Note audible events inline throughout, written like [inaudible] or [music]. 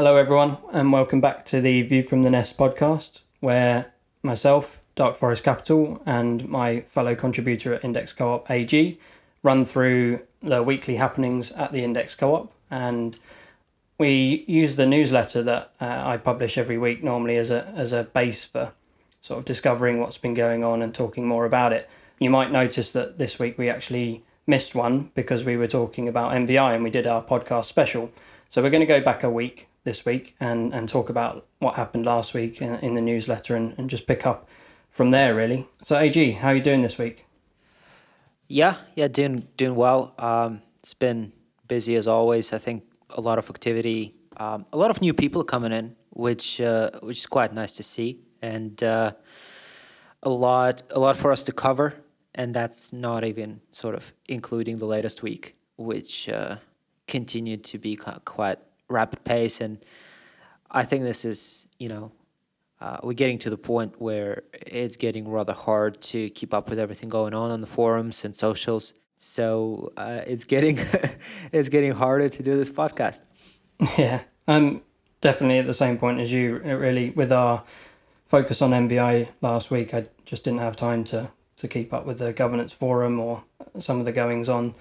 Hello, everyone, and welcome back to the View from the Nest podcast, where myself, Dark Forest Capital, and my fellow contributor at Index Co op AG run through the weekly happenings at the Index Co op. And we use the newsletter that uh, I publish every week normally as a, as a base for sort of discovering what's been going on and talking more about it. You might notice that this week we actually missed one because we were talking about MVI and we did our podcast special. So we're going to go back a week this week and, and talk about what happened last week in, in the newsletter and, and just pick up from there really. So AG, how are you doing this week? Yeah, yeah, doing doing well. Um, it's been busy as always. I think a lot of activity, um, a lot of new people coming in, which uh, which is quite nice to see, and uh, a lot a lot for us to cover. And that's not even sort of including the latest week, which uh, continued to be quite rapid pace. And I think this is, you know, uh, we're getting to the point where it's getting rather hard to keep up with everything going on on the forums and socials. So uh, it's getting [laughs] it's getting harder to do this podcast. Yeah, I'm definitely at the same point as you. Really, with our focus on MVI last week, I just didn't have time to to keep up with the governance forum or some of the goings on,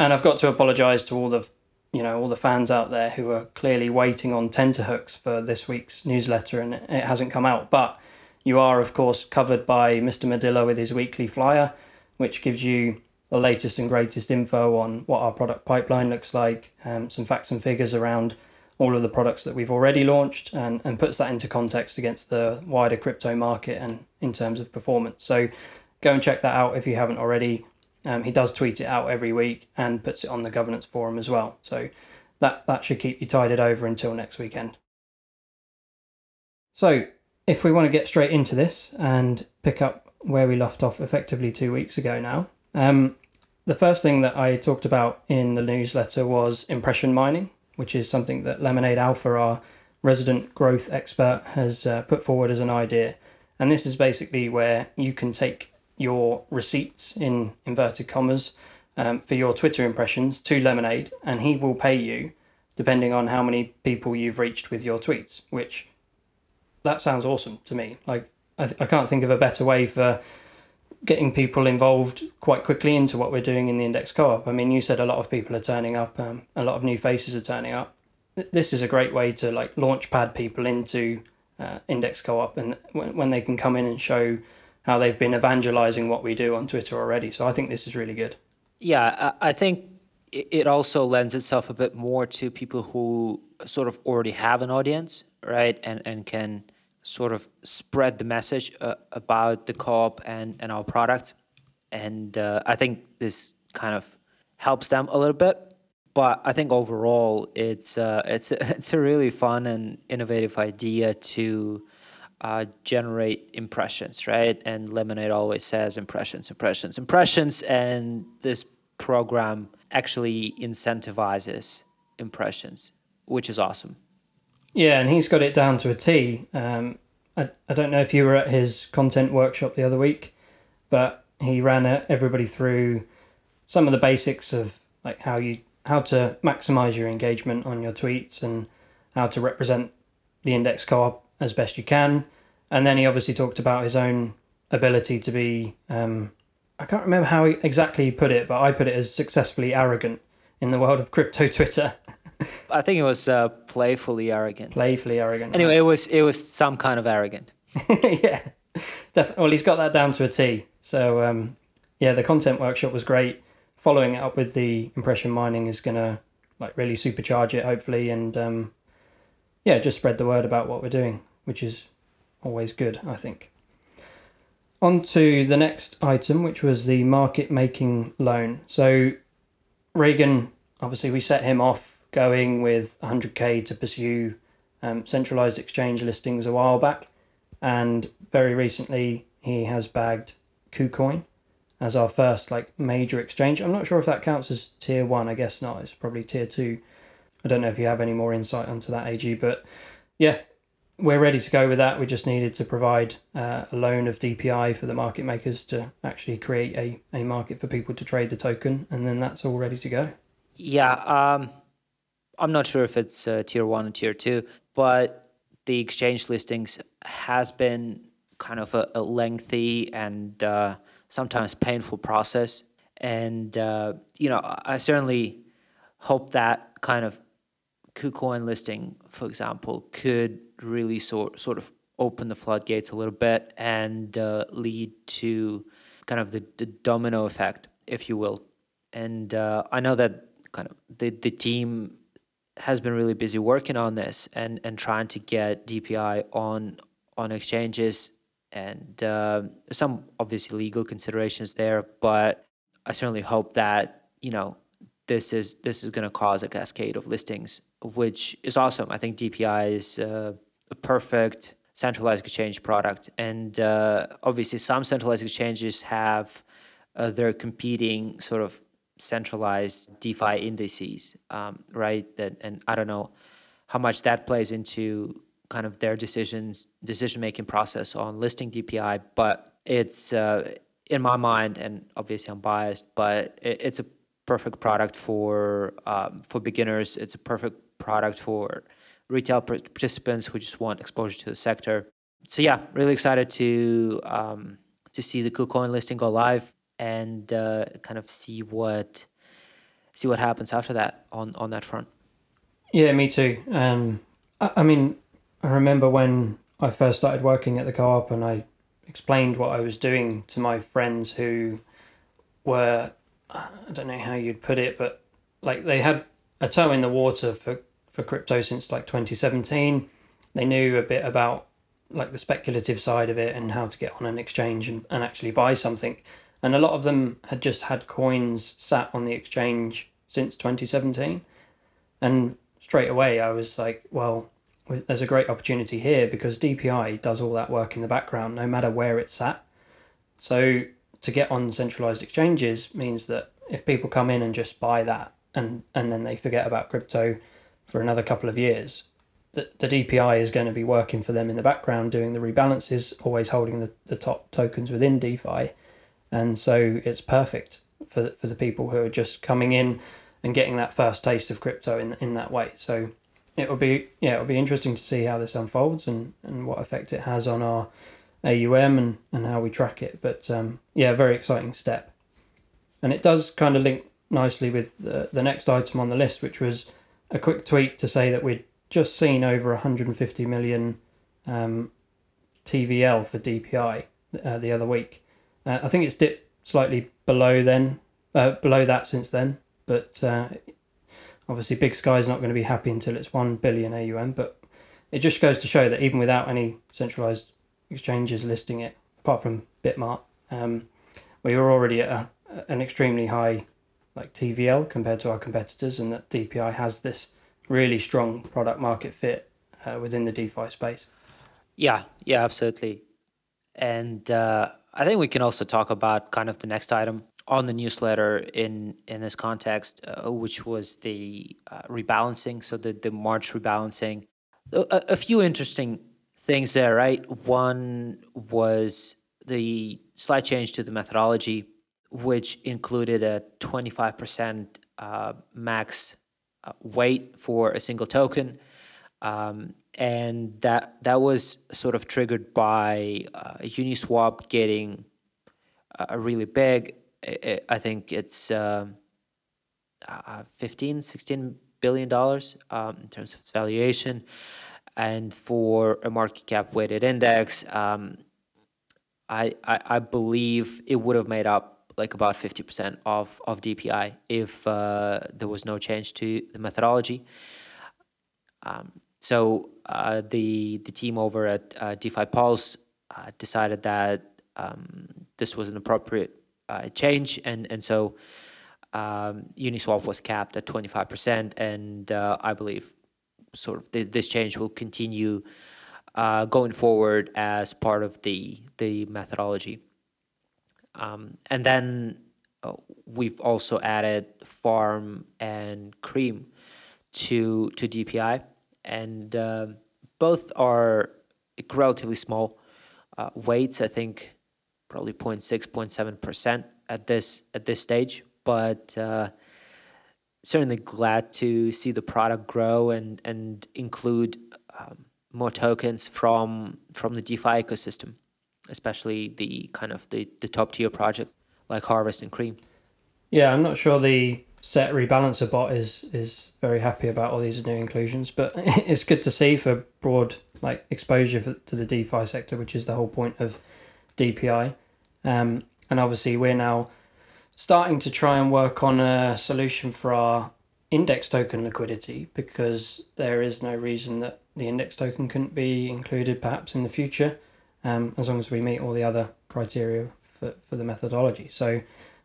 and I've got to apologise to all the you know all the fans out there who are clearly waiting on tenterhooks for this week's newsletter and it hasn't come out. But you are of course covered by mr Medilla with his weekly flyer which gives you the latest and greatest info on what our product pipeline looks like um, some facts and figures around all of the products that we've already launched and, and puts that into context against the wider crypto market and in terms of performance. So go and check that out if you haven't already um, he does tweet it out every week and puts it on the governance forum as well. So that, that should keep you tided over until next weekend. So if we want to get straight into this and pick up where we left off effectively two weeks ago now, um, the first thing that I talked about in the newsletter was impression mining, which is something that Lemonade Alpha, our resident growth expert, has uh, put forward as an idea. And this is basically where you can take your receipts in inverted commas um, for your Twitter impressions to Lemonade, and he will pay you depending on how many people you've reached with your tweets. Which that sounds awesome to me. Like I, th- I can't think of a better way for getting people involved quite quickly into what we're doing in the index co-op. I mean, you said a lot of people are turning up, um, a lot of new faces are turning up. This is a great way to like launch pad people into uh, index co-op, and when, when they can come in and show how they've been evangelizing what we do on Twitter already. So I think this is really good. Yeah, I think it also lends itself a bit more to people who sort of already have an audience, right? And and can sort of spread the message uh, about the co-op and, and our product. And uh, I think this kind of helps them a little bit. But I think overall, it's uh, it's [laughs] it's a really fun and innovative idea to uh, generate impressions, right? And Lemonade always says impressions, impressions, impressions, and this program actually incentivizes impressions, which is awesome. Yeah, and he's got it down to a T. Um, I, I don't know if you were at his content workshop the other week, but he ran everybody through some of the basics of like how you how to maximize your engagement on your tweets and how to represent the index co-op as best you can. And then he obviously talked about his own ability to be, um, I can't remember how he exactly he put it, but I put it as successfully arrogant in the world of crypto [laughs] Twitter. I think it was uh, playfully arrogant. Playfully arrogant. Anyway, right. it was it was some kind of arrogant. [laughs] yeah, definitely. Well, he's got that down to a T. So um, yeah, the content workshop was great. Following it up with the impression mining is gonna like really supercharge it, hopefully, and um, yeah, just spread the word about what we're doing, which is always good, I think. On to the next item, which was the market making loan. So, Reagan, obviously, we set him off going with 100k to pursue um, centralized exchange listings a while back, and very recently he has bagged KuCoin as our first like major exchange. I'm not sure if that counts as tier one. I guess not. It's probably tier two. I don't know if you have any more insight onto that, AG, but yeah, we're ready to go with that. We just needed to provide uh, a loan of DPI for the market makers to actually create a, a market for people to trade the token, and then that's all ready to go. Yeah, um, I'm not sure if it's uh, tier one and tier two, but the exchange listings has been kind of a, a lengthy and uh, sometimes painful process. And, uh, you know, I certainly hope that kind of KuCoin listing, for example, could really sort, sort of open the floodgates a little bit and uh, lead to kind of the, the domino effect, if you will. And uh, I know that kind of the, the team has been really busy working on this and, and trying to get DPI on on exchanges and uh, some obviously legal considerations there, but I certainly hope that you know this is this is going to cause a cascade of listings, which is awesome. I think DPI is uh, a perfect centralized exchange product, and uh, obviously some centralized exchanges have uh, their competing sort of centralized DeFi indices, um, right? That and I don't know how much that plays into kind of their decisions decision making process on listing DPI, but it's uh, in my mind, and obviously I'm biased, but it, it's a perfect product for um, for beginners. It's a perfect product for retail participants who just want exposure to the sector. So yeah, really excited to um, to see the KuCoin listing go live and uh, kind of see what see what happens after that on on that front. Yeah, me too. Um, I, I mean, I remember when I first started working at the co-op and I explained what I was doing to my friends who were I don't know how you'd put it, but like they had a toe in the water for for crypto since like 2017. They knew a bit about like the speculative side of it and how to get on an exchange and, and actually buy something. And a lot of them had just had coins sat on the exchange since 2017 and straight away i was like well there's a great opportunity here because dpi does all that work in the background no matter where it's sat. So to get on centralized exchanges means that if people come in and just buy that and and then they forget about crypto for another couple of years the, the DPI is going to be working for them in the background, doing the rebalances, always holding the, the top tokens within DeFi, and so it's perfect for the, for the people who are just coming in and getting that first taste of crypto in in that way. So it will be yeah it'll be interesting to see how this unfolds and and what effect it has on our AUM and and how we track it. But um, yeah, very exciting step, and it does kind of link nicely with the, the next item on the list, which was a quick tweet to say that we'd just seen over 150 million um, TVL for DPI uh, the other week. Uh, I think it's dipped slightly below then, uh, below that since then. But uh, obviously, Big Sky is not going to be happy until it's one billion AUM. But it just goes to show that even without any centralized exchanges listing it, apart from Bitmart, um, we were already at a, an extremely high like TVL compared to our competitors, and that DPI has this really strong product market fit uh, within the DeFi space. Yeah, yeah, absolutely. And uh, I think we can also talk about kind of the next item on the newsletter in in this context, uh, which was the uh, rebalancing. So the the March rebalancing, a, a, few interesting things there, right? One was the slight change to the methodology, which included a twenty five percent uh, max uh, weight for a single token. Um, and that that was sort of triggered by uh, Uniswap getting a really big. I think it's um, uh, 15, 16 billion dollars um, in terms of its valuation, and for a market cap weighted index, um, I, I, I believe it would have made up like about 50% of of DPI if uh, there was no change to the methodology. Um, so uh, the the team over at uh, DeFi Pulse uh, decided that um, this was an appropriate uh, change, and and so um, Uniswap was capped at twenty five percent, and uh, I believe sort of th- this change will continue going forward as part of the the methodology. Um, and then we've also added Farm and Cream to to DPI and uh, both are relatively small uh, weights. I think probably 0.6, 0.7 percent at this at this stage, but uh, certainly glad to see the product grow and and include um, more tokens from from the DeFi ecosystem, especially the kind of the, the top tier projects like Harvest and Cream. Yeah, I'm not sure the set rebalancer bot is is very happy about all these new inclusions, but [laughs] it's good to see for broad like exposure for, to the DeFi sector, which is the whole point of DPI. Um, and obviously, we're now starting to try and work on a solution for our index token liquidity because there is no reason that the index token couldn't be included perhaps in the future um, as long as we meet all the other criteria for, for the methodology. So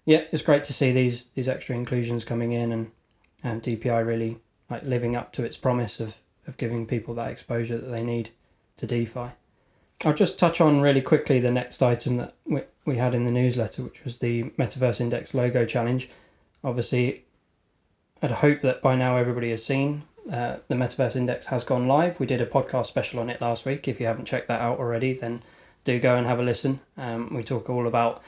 yeah, it's great to see these these extra inclusions coming in and and DPI really like living up to its promise of, of giving people that exposure that they need to DeFi. I'll just touch on really quickly the next item that we, we had in the newsletter, which was the Metaverse Index logo challenge. Obviously, I'd hope that by now everybody has seen uh, the Metaverse Index has gone live. We did a podcast special on it last week. If you haven't checked that out already, then do go and have a listen. Um, we talk all about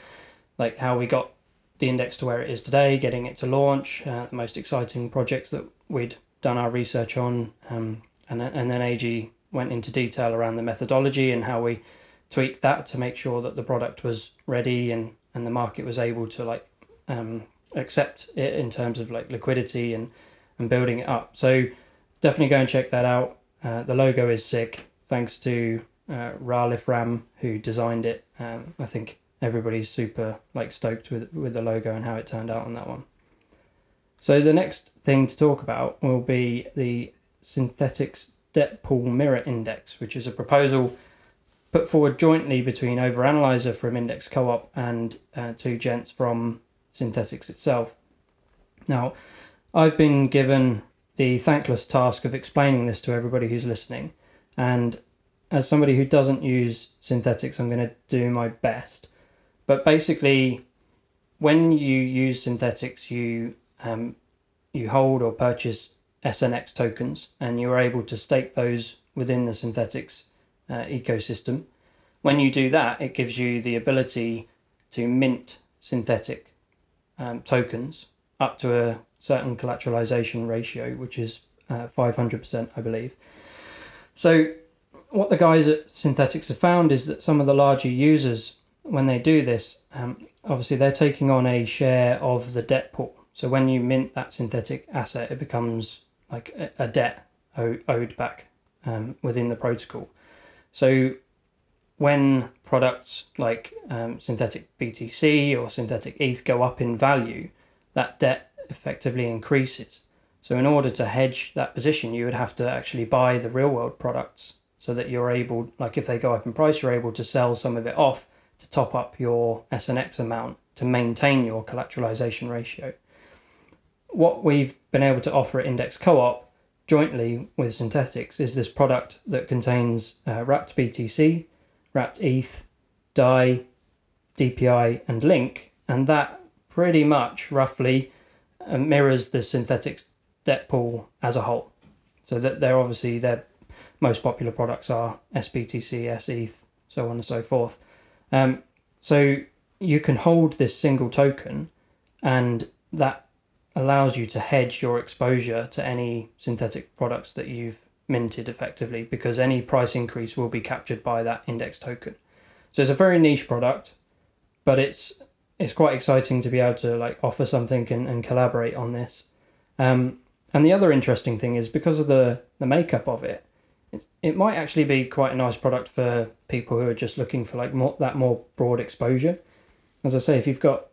like how we got the index to where it is today, getting it to launch, uh, the most exciting projects that we'd done our research on, um, and and then AG went into detail around the methodology and how we tweaked that to make sure that the product was ready and and the market was able to like um, accept it in terms of like liquidity and and building it up. So definitely go and check that out. Uh, the logo is sick, thanks to uh, Ralif Ram who designed it. Um, I think everybody's super like stoked with with the logo and how it turned out on that one. So the next thing to talk about will be the Synthetix debt pool mirror index, which is a proposal put forward jointly between Overanalyzer from Index Co-op and uh, two gents from Synthetix itself. Now, I've been given the thankless task of explaining this to everybody who's listening, and as somebody who doesn't use Synthetix, I'm going to do my best. But basically, when you use Synthetix, you um, you hold or purchase SNX tokens, and you're able to stake those within the Synthetix uh, ecosystem. When you do that, it gives you the ability to mint synthetic um, tokens up to a certain collateralization ratio, which is uh, 500%, I believe. So, what the guys at Synthetix have found is that some of the larger users, when they do this, um, obviously they're taking on a share of the debt pool. So, when you mint that synthetic asset, it becomes like a, debt owed back um, within the protocol. So when products like um, synthetic BTC or synthetic ETH go up in value, that debt effectively increases. So in order to hedge that position, you would have to actually buy the real world products so that you're able, like if they go up in price, you're able to sell some of it off to top up your SNX amount to maintain your collateralization ratio what we've been able to offer at Index Co-op jointly with Synthetix is this product that contains uh, wrapped BTC, wrapped ETH, DAI, DPI, and Link, and that pretty much roughly mirrors the Synthetix debt pool as a whole. So that they're obviously their most popular products are SBTC, SETH, so on and so forth. Um, so you can hold this single token, and that allows you to hedge your exposure to any synthetic products that you've minted effectively because any price increase will be captured by that index token. So it's a very niche product, but it's it's quite exciting to be able to like offer something and, and collaborate on this. Um, and the other interesting thing is because of the, the makeup of it, it, it might actually be quite a nice product for people who are just looking for like more that more broad exposure. As I say, if you've got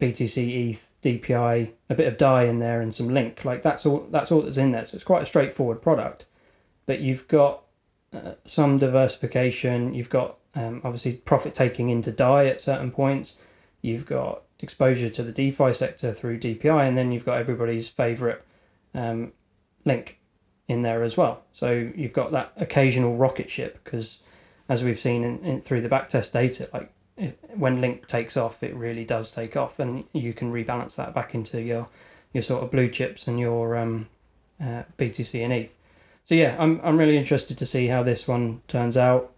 BTC, ETH, DPI, a bit of DAI in there, and some link. Like that's all. That's all that's in there. So it's quite a straightforward product, but you've got uh, some diversification. You've got um, obviously profit taking into DAI at certain points. You've got exposure to the DeFi sector through DPI, and then you've got everybody's favorite um, link in there as well. So you've got that occasional rocket ship because, as we've seen in, in, through the backtest data, like when Link takes off, it really does take off, and you can rebalance that back into your your sort of blue chips and your um, uh, BTC and ETH. So yeah, I'm I'm really interested to see how this one turns out.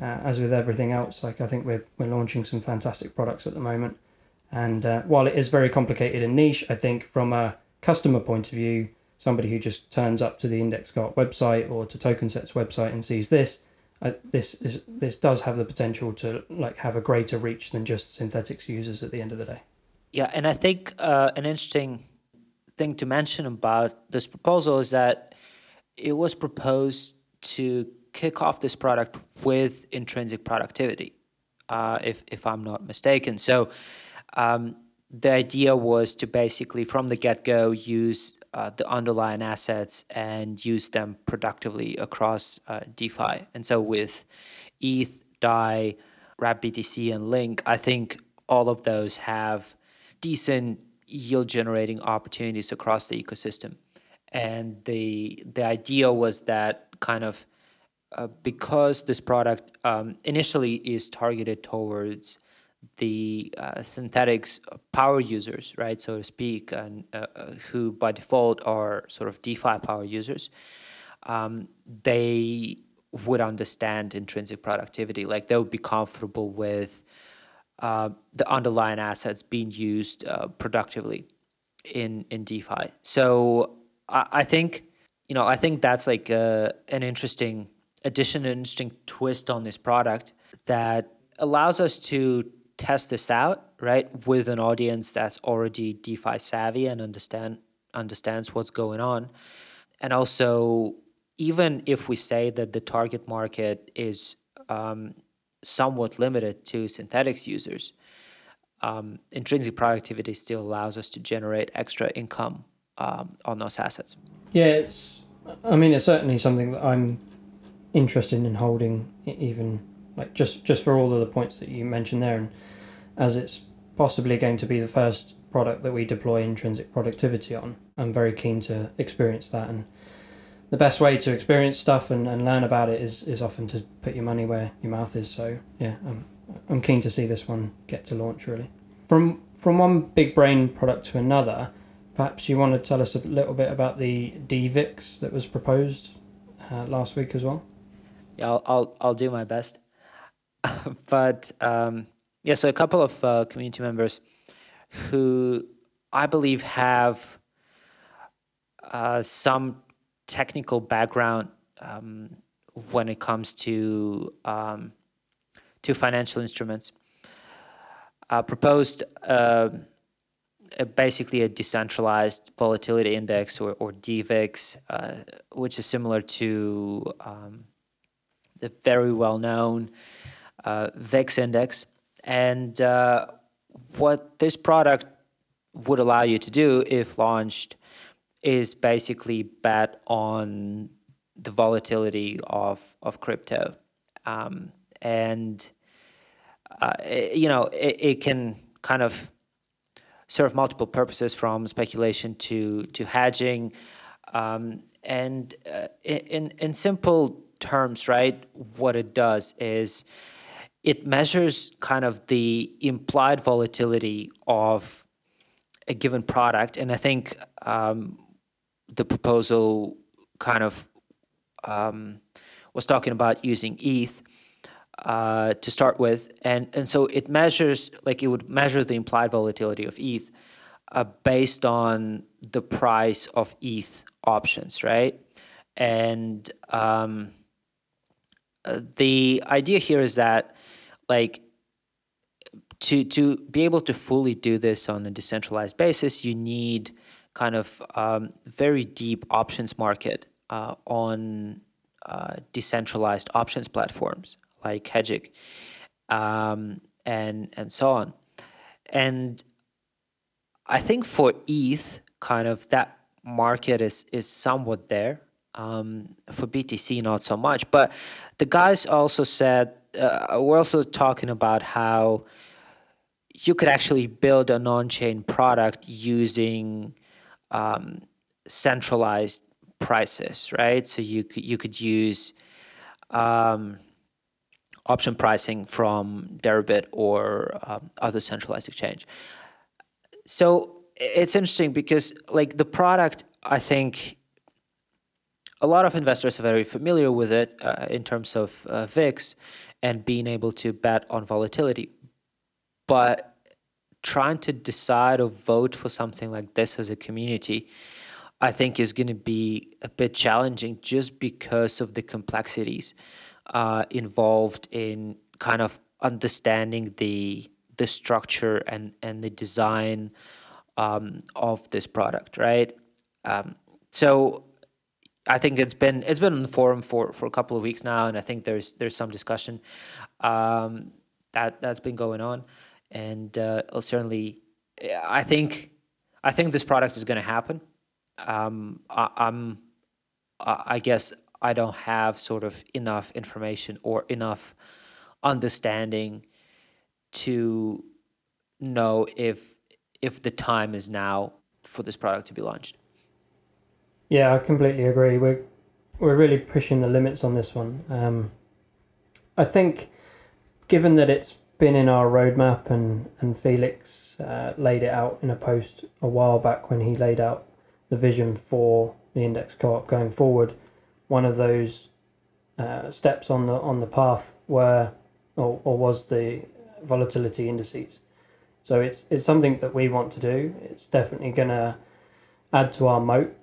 Uh, as with everything else, like I think we're we're launching some fantastic products at the moment, and uh, while it is very complicated and niche, I think from a customer point of view, somebody who just turns up to the Index Co-op website or to TokenSets website and sees this, uh, this is this does have the potential to like have a greater reach than just Synthetix users at the end of the day. Yeah, and I think uh, an interesting thing to mention about this proposal is that it was proposed to kick off this product with intrinsic productivity, uh, if if I'm not mistaken. So. Um, the idea was to basically, from the get go, use uh, the underlying assets and use them productively across uh, DeFi. And so with ETH, DAI, WrappedBTC, and Link, I think all of those have decent yield generating opportunities across the ecosystem. And the the idea was that kind of uh, because this product um, initially is targeted towards the uh, Synthetix power users, right, so to speak, and uh, uh, who by default are sort of DeFi power users, um, they would understand intrinsic productivity. Like they would be comfortable with uh, the underlying assets being used uh, productively in in DeFi. So I, I, think you know I think that's like an interesting addition, an interesting twist on this product that allows us to test this out, right, with an audience that's already DeFi savvy and understand understands what's going on. And also, even if we say that the target market is um, somewhat limited to Synthetix users, um, intrinsic productivity still allows us to generate extra income um, on those assets. Yeah, it's, I mean, it's certainly something that I'm interested in holding, even like just just for all of the points that you mentioned there, and as it's possibly going to be the first product that we deploy intrinsic productivity on. I'm very keen to experience that and the best way to experience stuff and, and learn about it is, is often to put your money where your mouth is. So yeah, I'm, I'm keen to see this one get to launch really. From from one big brain product to another, perhaps you want to tell us a little bit about the DVIX that was proposed uh, last week as well. Yeah, I'll I'll, I'll do my best. [laughs] but um, yeah, so a couple of uh, community members who I believe have uh, some technical background um, when it comes to um, to financial instruments. Uh, proposed uh, a, basically a decentralized volatility index or, or DVIX, uh, which is similar to um, the very well known uh, VIX index. And uh, what this product would allow you to do if launched is basically bet on the volatility of, of crypto. Um, and, uh, it, you know, it, it can kind of serve multiple purposes from speculation to, to hedging. Um, and uh, in, in simple terms, right, what it does is it measures kind of the implied volatility of a given product. And I think um, the proposal kind of um, was talking about using ETH uh, to start with. And, and so it measures, like it would measure the implied volatility of ETH uh, based on the price of ETH options, right? And um, the idea here is that like to to be able to fully do this on a decentralized basis, you need kind of um, very deep options market uh, on uh, decentralized options platforms like Hegic um, and and so on. And I think for ETH, kind of that market is is somewhat there. Um, for BTC, not so much. But the guys also said uh, we're also talking about how you could actually build an on-chain product using um, centralized prices, right? So you you could use um, option pricing from Deribit or um, other centralized exchange. So it's interesting because like the product, I think a lot of investors are very familiar with it uh, in terms of uh, VIX and being able to bet on volatility. But trying to decide or vote for something like this as a community, I think is going to be a bit challenging just because of the complexities uh, involved in kind of understanding the the structure and and the design um, of this product, right? Um, so I think it's been it's been on the forum for, for a couple of weeks now, and I think there's there's some discussion um, that that's been going on, and uh, certainly I think I think this product is going to happen. Um, I, I'm I guess I don't have sort of enough information or enough understanding to know if if the time is now for this product to be launched. Yeah, I completely agree. We're we're really pushing the limits on this one. Um, I think, given that it's been in our roadmap and and Felix uh, laid it out in a post a while back when he laid out the vision for the index co-op going forward, one of those uh, steps on the on the path were or, or was the volatility indices. So it's it's something that we want to do. It's definitely to add to our moat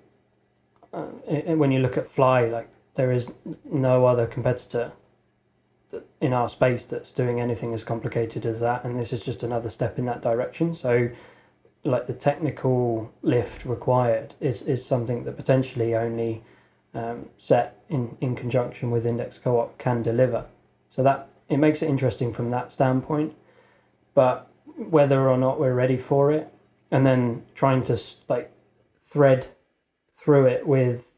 uh, when you look at FLI, like there is no other competitor in our space that's doing anything as complicated as that, and this is just another step in that direction. So, like the technical lift required is is something that potentially only um, set in in conjunction with Index Co-op can deliver. So that it makes it interesting from that standpoint, but whether or not we're ready for it, and then trying to like thread through it with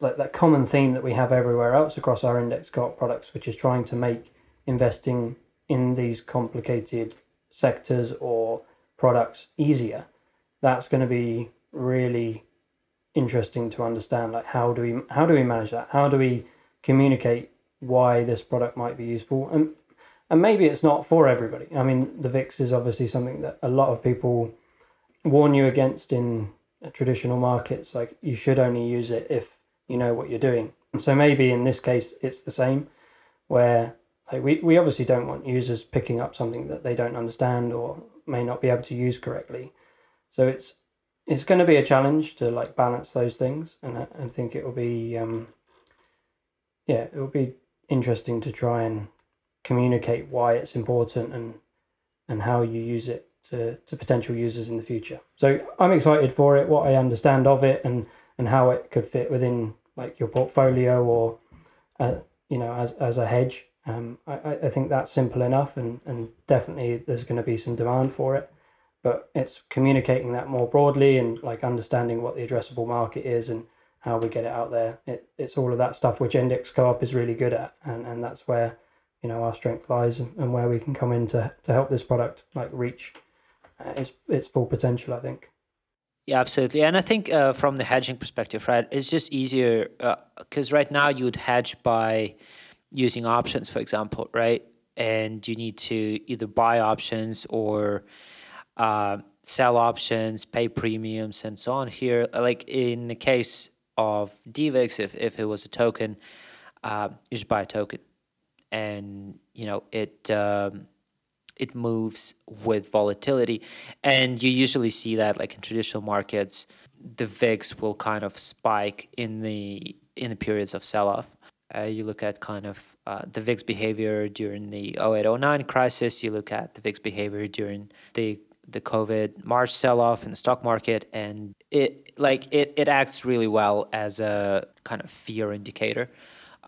like that common theme that we have everywhere else across our index co-op products, which is trying to make investing in these complicated sectors or products easier. That's going to be really interesting to understand. Like how do we how do we manage that? How do we communicate why this product might be useful? And and maybe it's not for everybody. I mean, the VIX is obviously something that a lot of people warn you against in traditional markets, like you should only use it if you know what you're doing. So maybe in this case it's the same, where like we, we obviously don't want users picking up something that they don't understand or may not be able to use correctly. So it's it's going to be a challenge to like balance those things, and I, I think it will be um, yeah it will be interesting to try and communicate why it's important and and how you use it to, to potential users in the future. So I'm excited for it, what I understand of it, and and how it could fit within like your portfolio or uh, you know as as a hedge. Um, I, I think that's simple enough, and and definitely there's going to be some demand for it. But it's communicating that more broadly and like understanding what the addressable market is and how we get it out there. It, it's all of that stuff which Index Co-op is really good at, and, and that's where you know our strength lies and, and where we can come in to, to help this product like reach its its full potential. I think. Yeah, absolutely. And I think uh, from the hedging perspective, right, it's just easier because uh, right now you would hedge by using options, for example, right? And you need to either buy options or uh, sell options, pay premiums, and so on. Here, like in the case of DVIX, if, if it was a token, uh, you just buy a token. And, you know, it. Um, it moves with volatility. And you usually see that like in traditional markets, the VIX will kind of spike in the in the periods of sell-off. Uh, you look at kind of uh, the VIX behavior during the 0809 crisis. You look at the VIX behavior during the the COVID March sell-off in the stock market, and it like it, it acts really well as a kind of fear indicator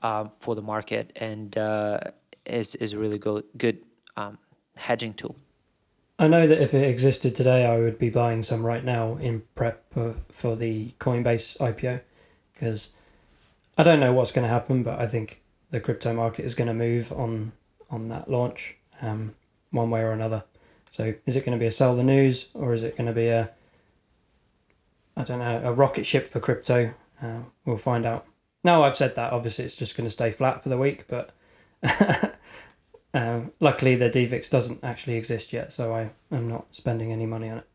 um, for the market, and uh, is is really good good um, hedging tool. I know that if it existed today, I would be buying some right now in prep for, for the Coinbase IPO because I don't know what's going to happen, but I think the crypto market is going to move on on that launch um, one way or another. So is it going to be a sell the news or is it going to be a I don't know a rocket ship for crypto? Uh, we'll find out. Now I've said that, obviously it's just going to stay flat for the week, but [laughs] Um, luckily, the DVIX doesn't actually exist yet, so I am not spending any money on it.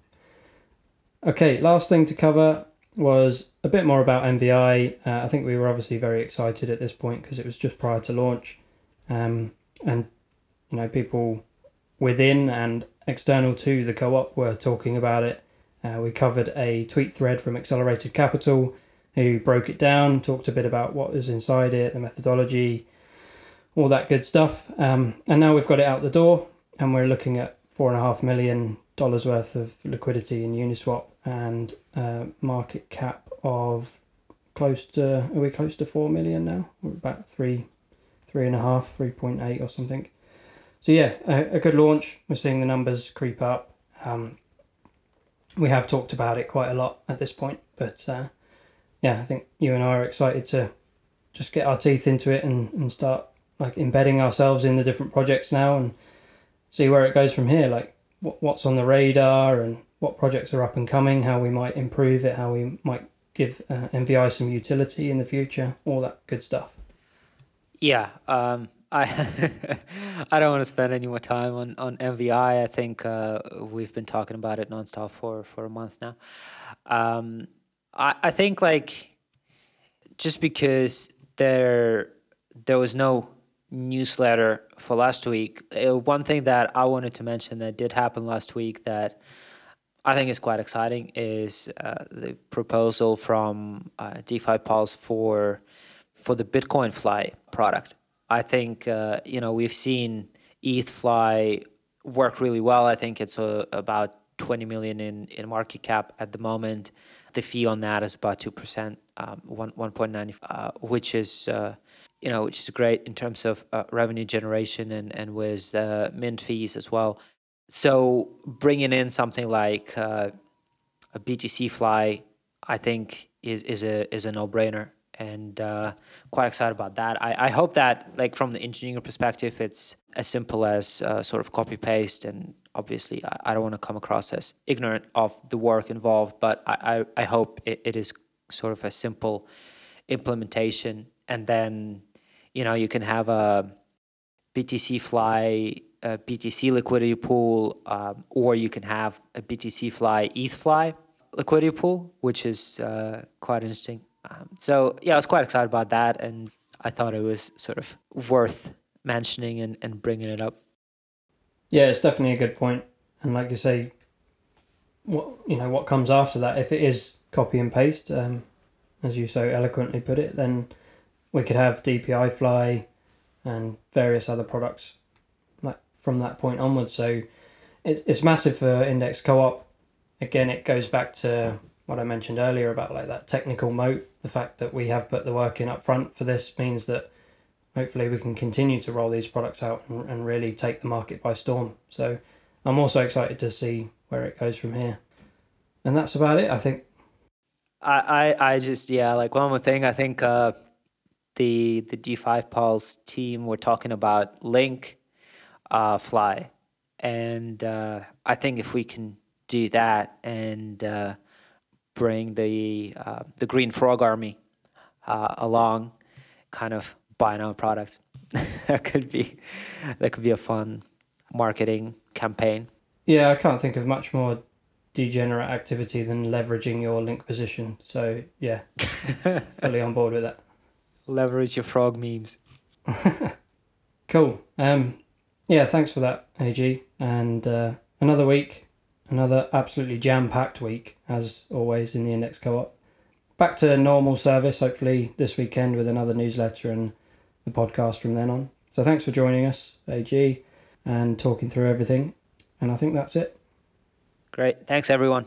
Okay, last thing to cover was a bit more about MVI. Uh, I think we were obviously very excited at this point because it was just prior to launch, um, and you know people within and external to the co-op were talking about it. Uh, we covered a tweet thread from Accelerated Capital, who broke it down, talked a bit about what was inside it, the methodology, all that good stuff. Um, and now we've got it out the door, and we're looking at four and a half million dollars worth of liquidity in Uniswap and market cap of close to are we close to four million now? We're about three, three and a half, three point eight or something. So yeah, a, a, good launch. We're seeing the numbers creep up. Um, we have talked about it quite a lot at this point, but uh, yeah, I think you and I are excited to just get our teeth into it and, and start like embedding ourselves in the different projects now and see where it goes from here. Like what, what's on the radar and what projects are up and coming, how we might improve it, how we might give uh, MVI some utility in the future, all that good stuff. Yeah, um, I [laughs] I don't want to spend any more time on on MVI. I think uh, we've been talking about it nonstop for for a month now. Um, I I think like just because there there was no newsletter for last week, uh, one thing that I wanted to mention that did happen last week that I think is quite exciting is uh, the proposal from uh, DeFi Pulse for for the Bitcoin FLI product. I think uh, you know we've seen ETH FLI work really well. I think it's uh, about 20 million in, in market cap at the moment. The fee on that is about two percent, um, one one point nine, uh, which is you know which is great in terms of revenue generation and and with the mint fees as well. So bringing in something like uh, a BTC FLI, I think is is a is a no brainer, and uh, quite excited about that. I, I hope that like from the engineering perspective, it's as simple as uh, sort of copy paste, and obviously I, I don't want to come across as ignorant of the work involved, but I I, I hope it, it is sort of a simple implementation, and then you know you can have a BTC FLI a BTC liquidity pool, um, or you can have a BTC FLI ETH FLI liquidity pool, which is uh, quite interesting. Um, so yeah, I was quite excited about that, and I thought it was sort of worth mentioning and, and bringing it up. Yeah, it's definitely a good point, and like you say, what you know, what comes after that, if it is copy and paste, um, as you so eloquently put it, then we could have DPI FLI and various other products like from that point onwards. So it, it's massive for Index Co-op. Again, it goes back to what I mentioned earlier about like that technical moat. The fact that we have put the work in up front for this means that hopefully we can continue to roll these products out and, and really take the market by storm. So I'm also excited to see where it goes from here. And that's about it, I think. I, I, just yeah, like one more thing. I think uh, the the DeFi Pulse team were talking about Link uh, FLI. And uh, I think if we can do that and uh, bring the uh, the Green Frog Army uh, along, kind of buying our products, [laughs] that could be that could be a fun marketing campaign. Yeah, I can't think of much more degenerate activity than leveraging your link position. So yeah, [laughs] fully on board with that. Leverage your frog memes. [laughs] cool. Um, yeah, thanks for that, AG. And uh, another week, another absolutely jam packed week, as always in the Index Co op. Back to normal service, hopefully, this weekend with another newsletter and the podcast from then on. So thanks for joining us, AG, and talking through everything. And I think that's it. Great. Thanks, everyone.